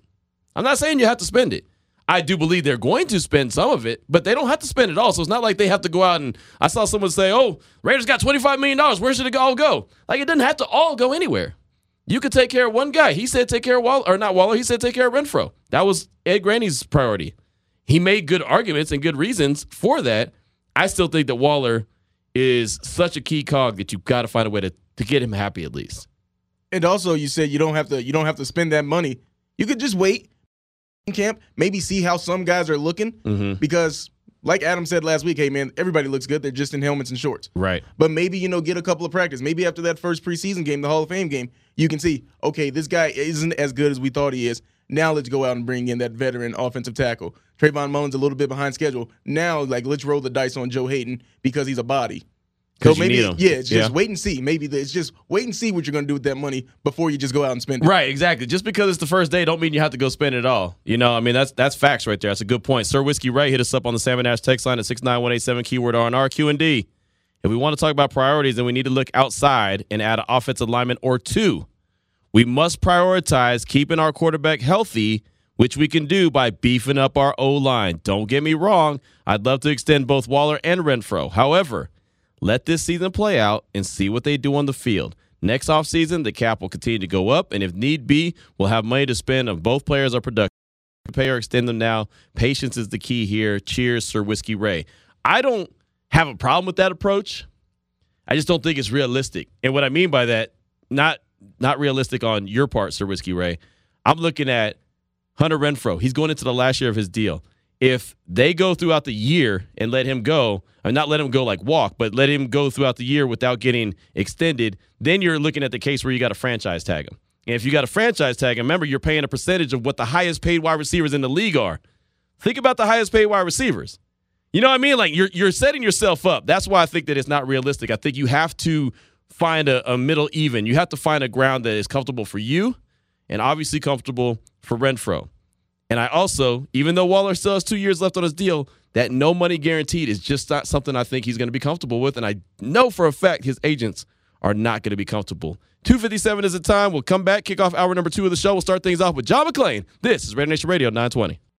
I'm not saying you have to spend it. I do believe they're going to spend some of it, but they don't have to spend it all. So it's not like they have to go out and I saw someone say, oh, Raiders got $25 million. Where should it all go? Like, it doesn't have to all go anywhere. You could take care of one guy. He said take care of Waller, or not Waller. He said take care of Renfrow. That was Ed Graney's priority. He made good arguments and good reasons for that. I still think that Waller is such a key cog that you've got to find a way to, to get him happy at least. And also, you said you don't have to you don't have to spend that money. You could just wait in camp, maybe see how some guys are looking Mhm. because. Like Adam said last week, hey man, everybody looks good. They're just in helmets and shorts. Right. But maybe, you know, get a couple of practice. Maybe after that first preseason game, the Hall of Fame game, you can see, okay, this guy isn't as good as we thought he is. Now let's go out and bring in that veteran offensive tackle. Trayvon Mullen's a little bit behind schedule. Now, like, let's roll the dice on Joe Haden because he's a body. So maybe, yeah, it's just Yeah. wait and see. Maybe it's just wait and see what you're going to do with that money before you just go out and spend it. Right, exactly. Just because it's the first day, don't mean you have to go spend it all. You know, I mean that's that's facts right there. That's a good point. Sir Whiskey Ray hit us up on the Salmon Ash text line at six nine one eight seven keyword R and R Q and D. If we want to talk about priorities, then we need to look outside and add an offensive lineman or two. We must prioritize keeping our quarterback healthy, which we can do by beefing up our O line. Don't get me wrong. I'd love to extend both Waller and Renfrow. However, let this season play out and see what they do on the field. Next offseason, the cap will continue to go up, and if need be, we'll have money to spend if both players are productive. Pay or extend them now. Patience is the key here. Cheers, Sir Whiskey Ray. I don't have a problem with that approach. I just don't think it's realistic. And what I mean by that, not not realistic on your part, Sir Whiskey Ray. I'm looking at Hunter Renfrow. He's going into the last year of his deal. If they go throughout the year and let him go, or not let him go like walk, but let him go throughout the year without getting extended, then you're looking at the case where you got a franchise tag him. And if you got a franchise tag remember you're paying a percentage of what the highest paid wide receivers in the league are. Think about the highest paid wide receivers. You know what I mean? Like you're you're setting yourself up. That's why I think that it's not realistic. I think you have to find a, a middle even. You have to find a ground that is comfortable for you and obviously comfortable for Renfrow. And I also, even though Waller still has two years left on his deal, that no money guaranteed is just not something I think he's going to be comfortable with. And I know for a fact his agents are not going to be comfortable. 257 is the time. We'll come back, kick off hour number two of the show. We'll start things off with John McClain. This is Raider Nation Radio 920.